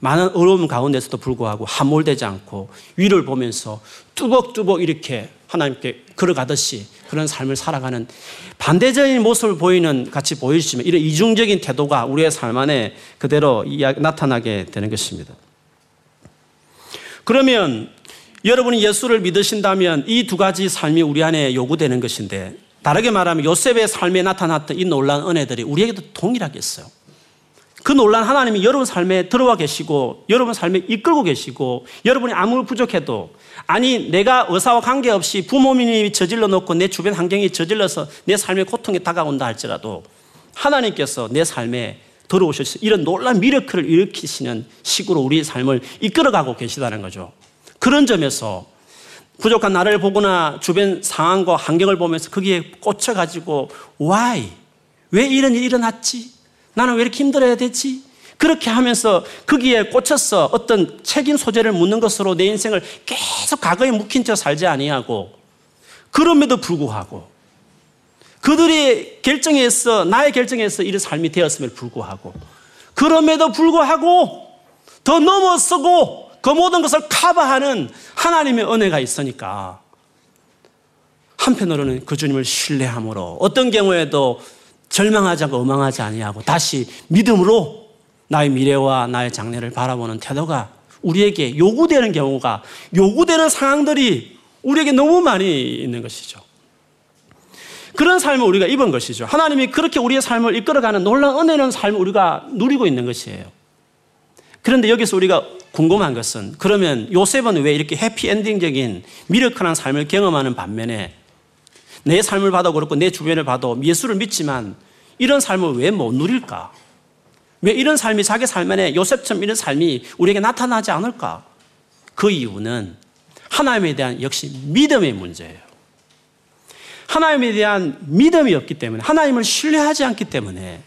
많은 어려움 가운데서도 불구하고 함몰되지 않고 위를 보면서 뚜벅뚜벅 이렇게 하나님께 걸어가듯이 그런 삶을 살아가는 반대적인 모습을 보이는 같이 보이시면 이런 이중적인 태도가 우리의 삶 안에 그대로 나타나게 되는 것입니다. 그러면 여러분이 예수를 믿으신다면 이 두 가지 삶이 우리 안에 요구되는 것인데 다르게 말하면 요셉의 삶에 나타났던 이 놀라운 은혜들이 우리에게도 동일하겠어요. 그 놀란 하나님이 여러분 삶에 들어와 계시고 여러분 삶에 이끌고 계시고 여러분이 아무 부족해도 아니 내가 의사와 관계없이 부모님이 저질러 놓고 내 주변 환경이 저질러서 내 삶의 고통이 다가온다 할지라도 하나님께서 내 삶에 들어오셔서 이런 놀란 미러크를 일으키시는 식으로 우리의 삶을 이끌어가고 계시다는 거죠. 그런 점에서 부족한 나를 보거나 주변 상황과 환경을 보면서 거기에 꽂혀가지고 why? 왜 이런 일이 일어났지? 나는 왜 이렇게 힘들어야 되지? 그렇게 하면서 거기에 꽂혀서 어떤 책임 소재를 묻는 것으로 내 인생을 계속 과거에 묵힌 채 살지 아니하고 그럼에도 불구하고 그들의 결정에서 나의 결정에서 이런 삶이 되었음에도 불구하고 그럼에도 불구하고 더 넘어서고 그 모든 것을 커버하는 하나님의 은혜가 있으니까 한편으로는 그 주님을 신뢰함으로 어떤 경우에도 절망하지 않고 어망하지 아니하고 다시 믿음으로 나의 미래와 나의 장래를 바라보는 태도가 우리에게 요구되는 경우가 요구되는 상황들이 우리에게 너무 많이 있는 것이죠. 그런 삶을 우리가 입은 것이죠. 하나님이 그렇게 우리의 삶을 이끌어가는 놀라운 은혜는 삶을 우리가 누리고 있는 것이에요. 그런데 여기서 우리가 궁금한 것은 그러면 요셉은 왜 이렇게 해피엔딩적인 미력한 삶을 경험하는 반면에 내 삶을 봐도 그렇고 내 주변을 봐도 예수를 믿지만 이런 삶을 왜 못 누릴까? 왜 이런 삶이 자기 삶 안에 요셉처럼 이런 삶이 우리에게 나타나지 않을까? 그 이유는 하나님에 대한 역시 믿음의 문제예요. 하나님에 대한 믿음이 없기 때문에 하나님을 신뢰하지 않기 때문에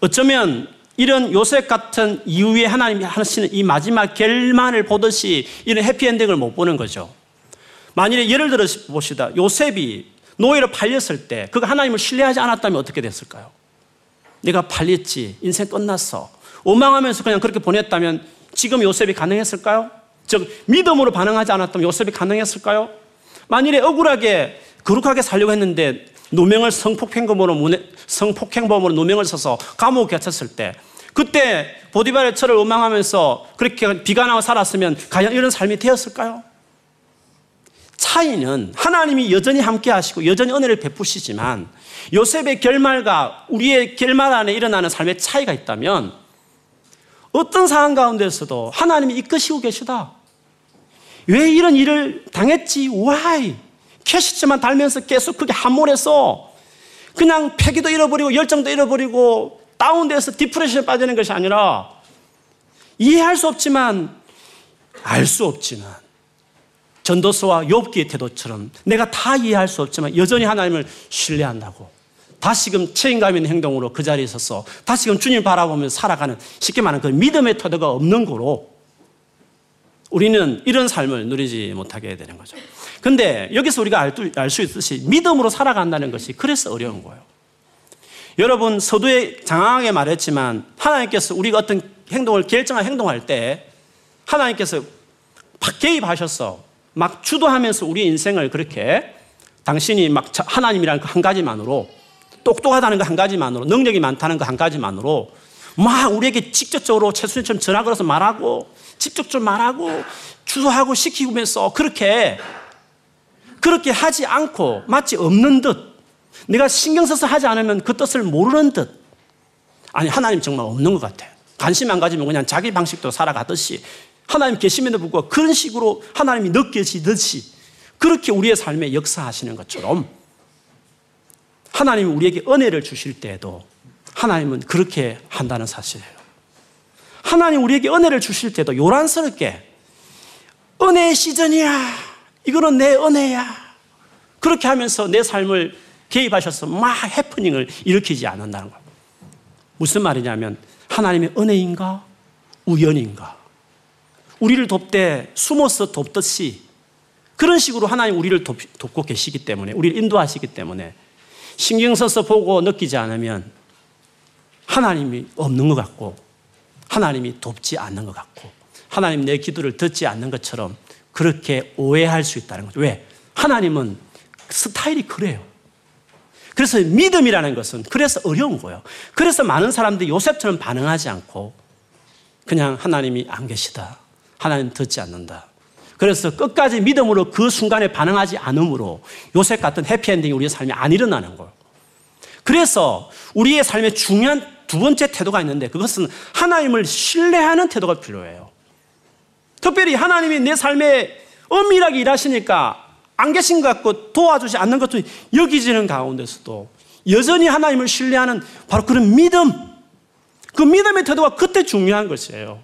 어쩌면 이런 요셉 같은 이후에 하나님이 하시는 이 마지막 결말을 보듯이 이런 해피엔딩을 못 보는 거죠. 만일에 예를 들어 봅시다. 요셉이 노예로 팔렸을 때 그가 하나님을 신뢰하지 않았다면 어떻게 됐을까요? 내가 팔렸지. 인생 끝났어. 원망하면서 그냥 그렇게 보냈다면 지금 요셉이 가능했을까요? 즉, 믿음으로 반응하지 않았다면 요셉이 가능했을까요? 만일에 억울하게, 거룩하게 살려고 했는데 누명을 성폭행범으로, 성폭행범으로 누명을 써서 감옥에 갇혔을 때 그때 보디발의 철을 원망하면서 그렇게 비관하고 살았으면 과연 이런 삶이 되었을까요? 차이는 하나님이 여전히 함께 하시고 여전히 은혜를 베푸시지만 요셉의 결말과 우리의 결말 안에 일어나는 삶의 차이가 있다면 어떤 상황 가운데서도 하나님이 이끄시고 계시다. 왜 이런 일을 당했지? Why? 캐시지만 달면서 계속 그게 함몰해서 그냥 패기도 잃어버리고 열정도 잃어버리고 다운돼서 디프레션에 빠지는 것이 아니라 이해할 수 없지만 알 수 없지만 전도서와 욥기의 태도처럼 내가 다 이해할 수 없지만 여전히 하나님을 신뢰한다고 다시금 책임감 있는 행동으로 그 자리에 서서 다시금 주님 바라보면서 살아가는 쉽게 말하는 그 믿음의 태도가 없는 거로 우리는 이런 삶을 누리지 못하게 되는 거죠. 근데 여기서 우리가 알 수 있듯이 믿음으로 살아간다는 것이 그래서 어려운 거예요. 여러분 서두에 장황하게 말했지만 하나님께서 우리가 어떤 행동을 결정한 행동할 때 하나님께서 개입하셔서 막 주도하면서 우리 인생을 그렇게 당신이 막 하나님이라는 그한 가지만으로 똑똑하다는 그한 가지만으로 능력이 많다는 그한 가지만으로 막 우리에게 직접적으로 최순실처럼 전화 걸어서 말하고 직접적으로 말하고 주도하고 시키면서 그렇게 그렇게 하지 않고 마치 없는 듯 내가 신경 써서 하지 않으면 그 뜻을 모르는 듯 아니 하나님 정말 없는 것 같아. 관심 안 가지면 그냥 자기 방식도 살아가듯이 하나님 계심에도 불구하고 그런 식으로 하나님이 느껴지듯이 그렇게 우리의 삶에 역사하시는 것처럼 하나님이 우리에게 은혜를 주실 때에도 하나님은 그렇게 한다는 사실이에요. 하나님 우리에게 은혜를 주실 때도 요란스럽게 은혜의 시즌이야. 이거는 내 은혜야. 그렇게 하면서 내 삶을 개입하셔서 막 해프닝을 일으키지 않는다는 겁니다. 무슨 말이냐면 하나님의 은혜인가 우연인가 우리를 돕되 숨어서 돕듯이 그런 식으로 하나님 우리를 돕, 돕고 계시기 때문에 우리를 인도하시기 때문에 신경 써서 보고 느끼지 않으면 하나님이 없는 것 같고 하나님이 돕지 않는 것 같고 하나님 내 기도를 듣지 않는 것처럼 그렇게 오해할 수 있다는 거죠. 왜? 하나님은 스타일이 그래요. 그래서 믿음이라는 것은 그래서 어려운 거예요. 그래서 많은 사람들이 요셉처럼 반응하지 않고 그냥 하나님이 안 계시다. 하나님 듣지 않는다. 그래서 끝까지 믿음으로 그 순간에 반응하지 않으므로 요셉 같은 해피엔딩이 우리의 삶에 안 일어나는 거예요. 그래서 우리의 삶에 중요한 두 번째 태도가 있는데 그것은 하나님을 신뢰하는 태도가 필요해요. 특별히 하나님이 내 삶에 엄밀하게 일하시니까 안 계신 것 같고 도와주지 않는 것도 여기지는 가운데서도 여전히 하나님을 신뢰하는 바로 그런 믿음, 그 믿음의 태도가 그때 중요한 것이에요.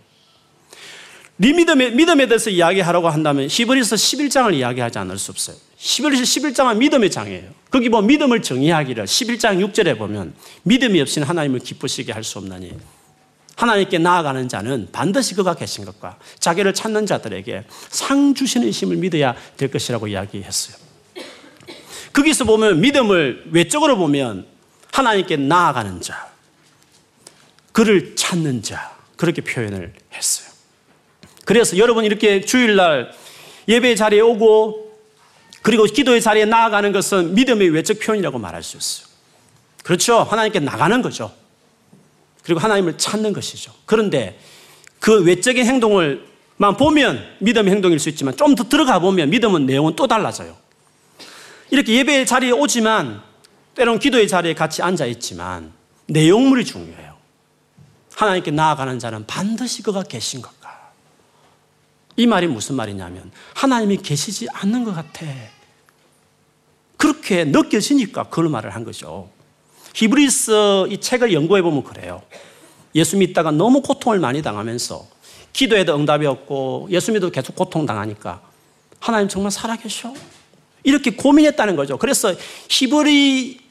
네 믿음에, 믿음에 대해서 이야기하라고 한다면 히브리서 11장을 이야기하지 않을 수 없어요. 히브리서 11장은 믿음의 장이에요. 거기 뭐 믿음을 정의하기를 11장 6절에 보면 믿음이 없이는 하나님을 기쁘시게 할 수 없나니 하나님께 나아가는 자는 반드시 그가 계신 것과 자기를 찾는 자들에게 상 주시는 이심을 믿어야 될 것이라고 이야기했어요. 거기서 보면 믿음을 외적으로 보면 하나님께 나아가는 자, 그를 찾는 자, 그렇게 표현을 했어요. 그래서 여러분 이렇게 주일날 예배 자리에 오고 그리고 기도의 자리에 나아가는 것은 믿음의 외적 표현이라고 말할 수 있어요. 그렇죠. 하나님께 나가는 거죠. 그리고 하나님을 찾는 것이죠. 그런데 그 외적인 행동을만 보면 믿음의 행동일 수 있지만 좀 더 들어가 보면 믿음은 내용은 또 달라져요. 이렇게 예배 자리에 오지만 때론 기도의 자리에 같이 앉아 있지만 내용물이 중요해요. 하나님께 나아가는 자는 반드시 그가 계신 것과 이 말이 무슨 말이냐면 하나님이 계시지 않는 것 같아. 그렇게 느껴지니까 그런 말을 한 거죠. 히브리스 이 책을 연구해 보면 그래요. 예수 믿다가 너무 고통을 많이 당하면서 기도에도 응답이 없고 예수 믿어도 계속 고통 당하니까 하나님 정말 살아계셔? 이렇게 고민했다는 거죠. 그래서 히브리인들이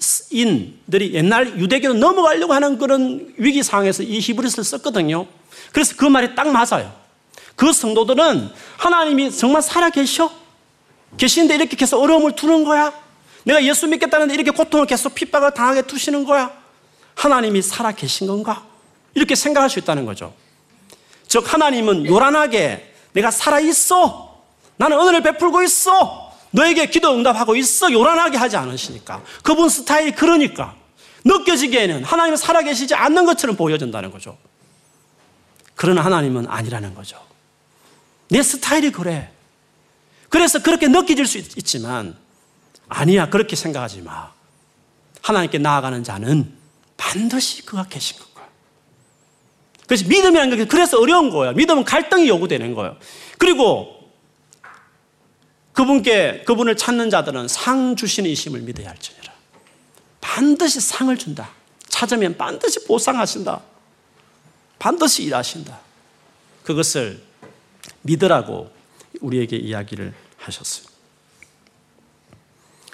옛날 유대교로 넘어가려고 하는 그런 위기 상황에서 이 히브리스를 썼거든요. 그래서 그 말이 딱 맞아요. 그 성도들은 하나님이 정말 살아계셔? 계시는데 이렇게 계속 어려움을 두는 거야? 내가 예수 믿겠다는데 이렇게 고통을 계속 핍박을 당하게 두시는 거야? 하나님이 살아계신 건가? 이렇게 생각할 수 있다는 거죠. 즉, 하나님은 요란하게 내가 살아있어. 나는 은혜를 베풀고 있어. 너에게 기도 응답하고 있어. 요란하게 하지 않으시니까. 그분 스타일이 그러니까. 느껴지기에는 하나님은 살아계시지 않는 것처럼 보여진다는 거죠. 그러나 하나님은 아니라는 거죠. 내 스타일이 그래. 그래서 그렇게 느껴질 수 있지만, 아니야. 그렇게 생각하지 마. 하나님께 나아가는 자는 반드시 그가 계신 것. 그래서 믿음이라는 게 그래서 어려운 거예요. 믿음은 갈등이 요구되는 거예요. 그리고 그분께 그분을 찾는 자들은 상 주시는 이심을 믿어야 할지니라. 반드시 상을 준다. 찾으면 반드시 보상하신다. 반드시 일하신다. 그것을 믿으라고 우리에게 이야기를 하셨어요.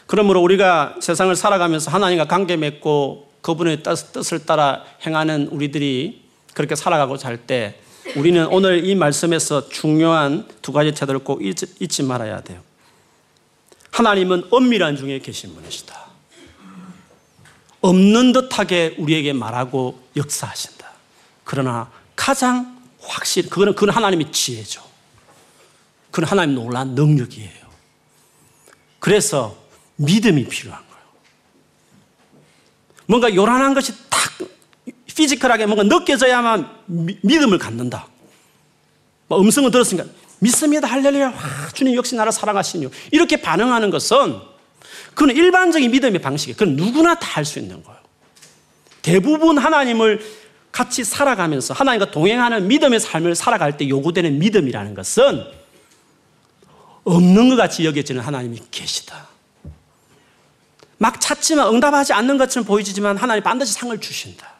그러므로 우리가 세상을 살아가면서 하나님과 관계 맺고 그분의 뜻을 따라 행하는 우리들이 그렇게 살아가고 잘 때 우리는 오늘 이 말씀에서 중요한 두 가지 태도를 꼭 잊지 말아야 돼요. 하나님은 엄밀한 중에 계신 분이시다. 없는 듯하게 우리에게 말하고 역사하신다. 그러나 가장 확실, 그거는, 그건 하나님의 지혜죠. 그건 하나님 놀란 능력이에요. 그래서 믿음이 필요한 거예요. 뭔가 요란한 것이 딱 피지컬하게 뭔가 느껴져야만 미, 믿음을 갖는다. 뭐 음성을 들었으니까 믿습니다. 할렐루야. 와, 주님 역시 나를 사랑하시니 이렇게 반응하는 것은 그건 일반적인 믿음의 방식이에요. 그건 누구나 다 할 수 있는 거예요. 대부분 하나님을 같이 살아가면서 하나님과 동행하는 믿음의 삶을 살아갈 때 요구되는 믿음이라는 것은 없는 것 같이 여겨지는 하나님이 계시다. 막 찾지만 응답하지 않는 것처럼 보이지만 하나님 반드시 상을 주신다.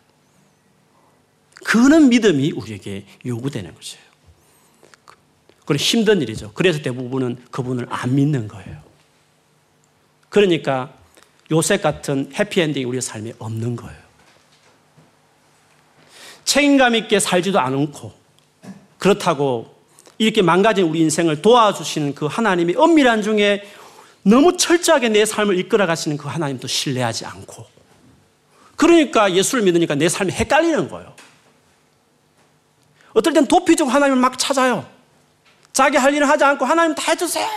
그는 믿음이 우리에게 요구되는 거죠. 그건 힘든 일이죠. 그래서 대부분은 그분을 안 믿는 거예요. 그러니까 요셉 같은 해피엔딩이 우리의 삶에 없는 거예요. 책임감 있게 살지도 않고 그렇다고 이렇게 망가진 우리 인생을 도와주시는 그 하나님이 엄밀한 중에 너무 철저하게 내 삶을 이끌어 가시는 그 하나님도 신뢰하지 않고 그러니까 예수를 믿으니까 내 삶이 헷갈리는 거예요. 어떨 땐 도피적 하나님을 막 찾아요. 자기 할 일을 하지 않고 하나님 다 해주세요.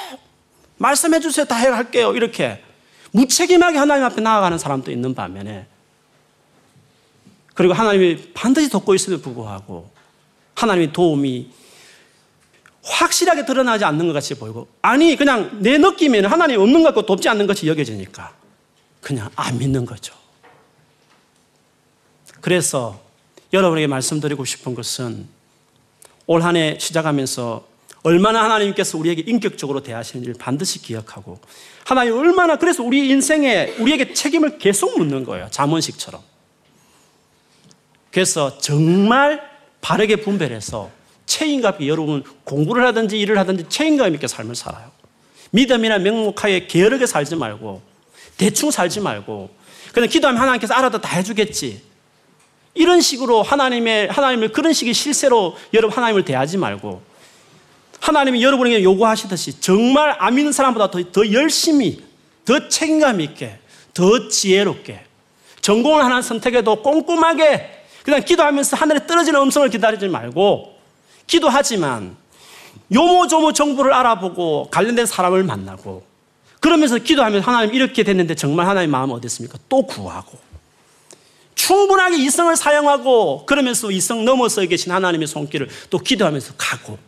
말씀해 주세요. 다 해갈게요. 이렇게. 무책임하게 하나님 앞에 나아가는 사람도 있는 반면에 그리고 하나님이 반드시 돕고 있음에도 불구하고 하나님의 도움이 확실하게 드러나지 않는 것 같이 보이고 아니 그냥 내 느낌에는 하나님 없는 것 같고 돕지 않는 것이 여겨지니까 그냥 안 믿는 거죠. 그래서 여러분에게 말씀드리고 싶은 것은 올 한 해 시작하면서 얼마나 하나님께서 우리에게 인격적으로 대하시는지를 반드시 기억하고 하나님 얼마나 그래서 우리 인생에 우리에게 책임을 계속 묻는 거예요. 자문식처럼. 그래서 정말 바르게 분별해서 책임감 있게 여러분 공부를 하든지 일을 하든지 책임감 있게 삶을 살아요. 믿음이나 명목하에 게으르게 살지 말고 대충 살지 말고 그냥 기도하면 하나님께서 알아도 다 해주겠지. 이런 식으로 하나님의, 하나님을 그런 식의 실세로 여러분 하나님을 대하지 말고 하나님이 여러분에게 요구하시듯이 정말 안 믿는 사람보다 더, 더 열심히 더 책임감 있게, 더 지혜롭게, 전공을 하나 선택해도 꼼꼼하게 그냥 기도하면서 하늘에 떨어지는 음성을 기다리지 말고 기도 하지만 요모조모 정보를 알아보고 관련된 사람을 만나고 그러면서 기도하면 하나님 이렇게 됐는데 정말 하나님 마음 어딨습니까? 또 구하고 충분하게 이성을 사용하고 그러면서 이성 넘어서 계신 하나님의 손길을 또 기도하면서 가고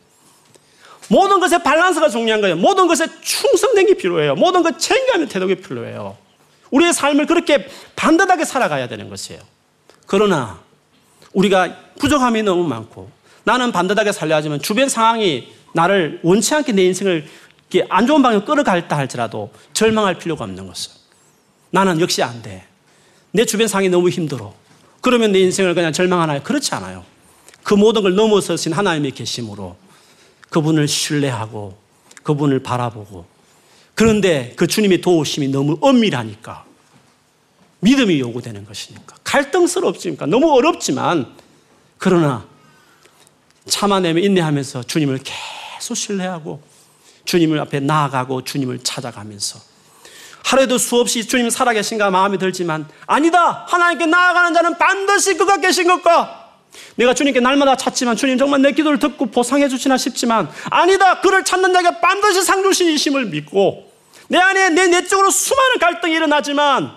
모든 것에 밸런스가 중요한 거예요. 모든 것에 충성된 게 필요해요. 모든 것 챙겨하는 태도가 필요해요. 우리의 삶을 그렇게 반듯하게 살아가야 되는 것이에요. 그러나 우리가 부족함이 너무 많고 나는 반듯하게 살려 하지만 주변 상황이 나를 원치 않게 내 인생을 안 좋은 방향으로 끌어갈다 할지라도 절망할 필요가 없는 것은 나는 역시 안 돼. 내 주변 상황이 너무 힘들어. 그러면 내 인생을 그냥 절망하나요? 그렇지 않아요. 그 모든 걸 넘어서신 하나님의 계심으로 그분을 신뢰하고 그분을 바라보고 그런데 그 주님의 도우심이 너무 엄밀하니까 믿음이 요구되는 것이니까 갈등스럽지니까 너무 어렵지만 그러나 참아내며 인내하면서 주님을 계속 신뢰하고 주님을 앞에 나아가고 주님을 찾아가면서. 하루에도 수없이 주님 살아계신가 마음이 들지만 아니다! 하나님께 나아가는 자는 반드시 그가 계신 것과 내가 주님께 날마다 찾지만 주님 정말 내 기도를 듣고 보상해 주시나 싶지만 아니다! 그를 찾는 자가 반드시 상 주시심을 믿고 내 안에 내 내적으로 수많은 갈등이 일어나지만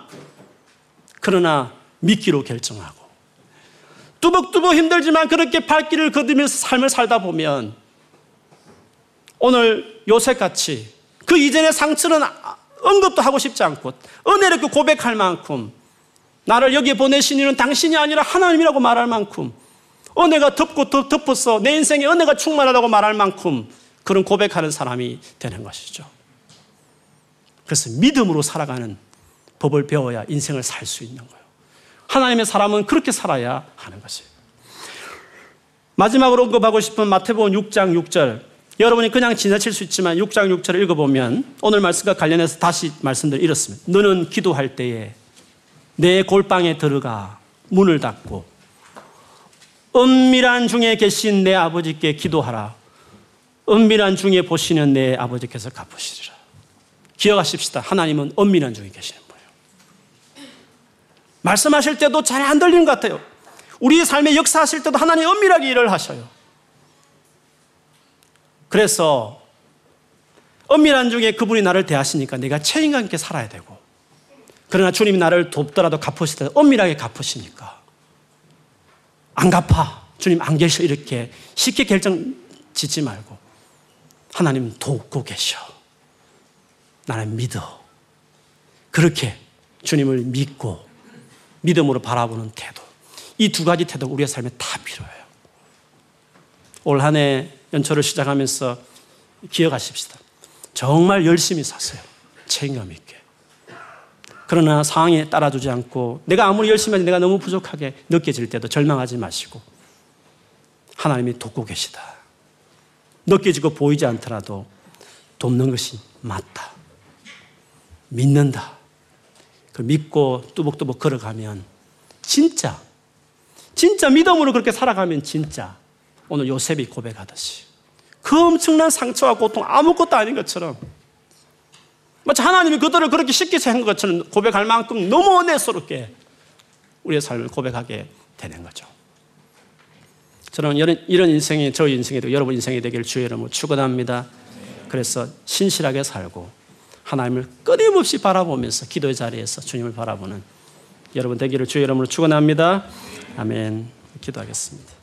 그러나 믿기로 결정하고 뚜벅뚜벅 힘들지만 그렇게 발길을 걷으면서 삶을 살다 보면 오늘 요셉같이 그 이전의 상처는 언급도 하고 싶지 않고 은혜롭게 고백할 만큼 나를 여기에 보내신 이는 당신이 아니라 하나님이라고 말할 만큼 은혜가 덮고 덮어서 내 인생에 은혜가 충만하다고 말할 만큼 그런 고백하는 사람이 되는 것이죠. 그래서 믿음으로 살아가는 법을 배워야 인생을 살 수 있는 거예요. 하나님의 사람은 그렇게 살아야 하는 것이에요. 마지막으로 언급하고 싶은 마태복음 6장 6절. 여러분이 그냥 지나칠 수 있지만 6장 6절을 읽어보면 오늘 말씀과 관련해서 다시 말씀드릴 이렇습니다. 너는 기도할 때에 내 골방에 들어가 문을 닫고 은밀한 중에 계신 내 아버지께 기도하라. 은밀한 중에 보시는 내 아버지께서 갚으시리라. 기억하십시다. 하나님은 은밀한 중에 거예요. 말씀하실 때도 잘 안 들리는 것 같아요. 우리 삶의 역사하실 때도 하나님 은밀하게 일을 하셔요. 그래서 은밀한 중에 그분이 나를 대하시니까 내가 책임감 있게 살아야 되고 그러나 주님이 나를 돕더라도 갚으실 때 은밀하게 갚으시니까. 안 갚아. 주님 안 계셔. 이렇게 쉽게 결정 짓지 말고 하나님 돕고 계셔. 나는 믿어. 그렇게 주님을 믿고 믿음으로 바라보는 태도 이 두 가지 태도가 우리의 삶에 다 필요해요 올 한 해 연초를 시작하면서 기억하십시다 정말 열심히 샀어요 책임감 있게 그러나 상황에 따라주지 않고 내가 아무리 열심히 해도 내가 너무 부족하게 느껴질 때도 절망하지 마시고 하나님이 돕고 계시다. 느껴지고 보이지 않더라도 돕는 것이 맞다. 믿는다. 그 믿고 뚜벅뚜벅 걸어가면 진짜 진짜 믿음으로 그렇게 살아가면 진짜 오늘 요셉이 고백하듯이 그 엄청난 상처와 고통 아무것도 아닌 것처럼 마치 하나님이 그들을 그렇게 쉽게 생한 것처럼 고백할 만큼 너무 은혜스럽게 우리의 삶을 고백하게 되는 거죠. 저는 이런, 인생이 저 되고 여러분 인생이 되기를 주의 이름으로 축원합니다. 그래서 신실하게 살고 하나님을 끊임없이 바라보면서 기도의 자리에서 주님을 바라보는 여러분 되기를 주의 이름으로 축원합니다. 아멘. 기도하겠습니다.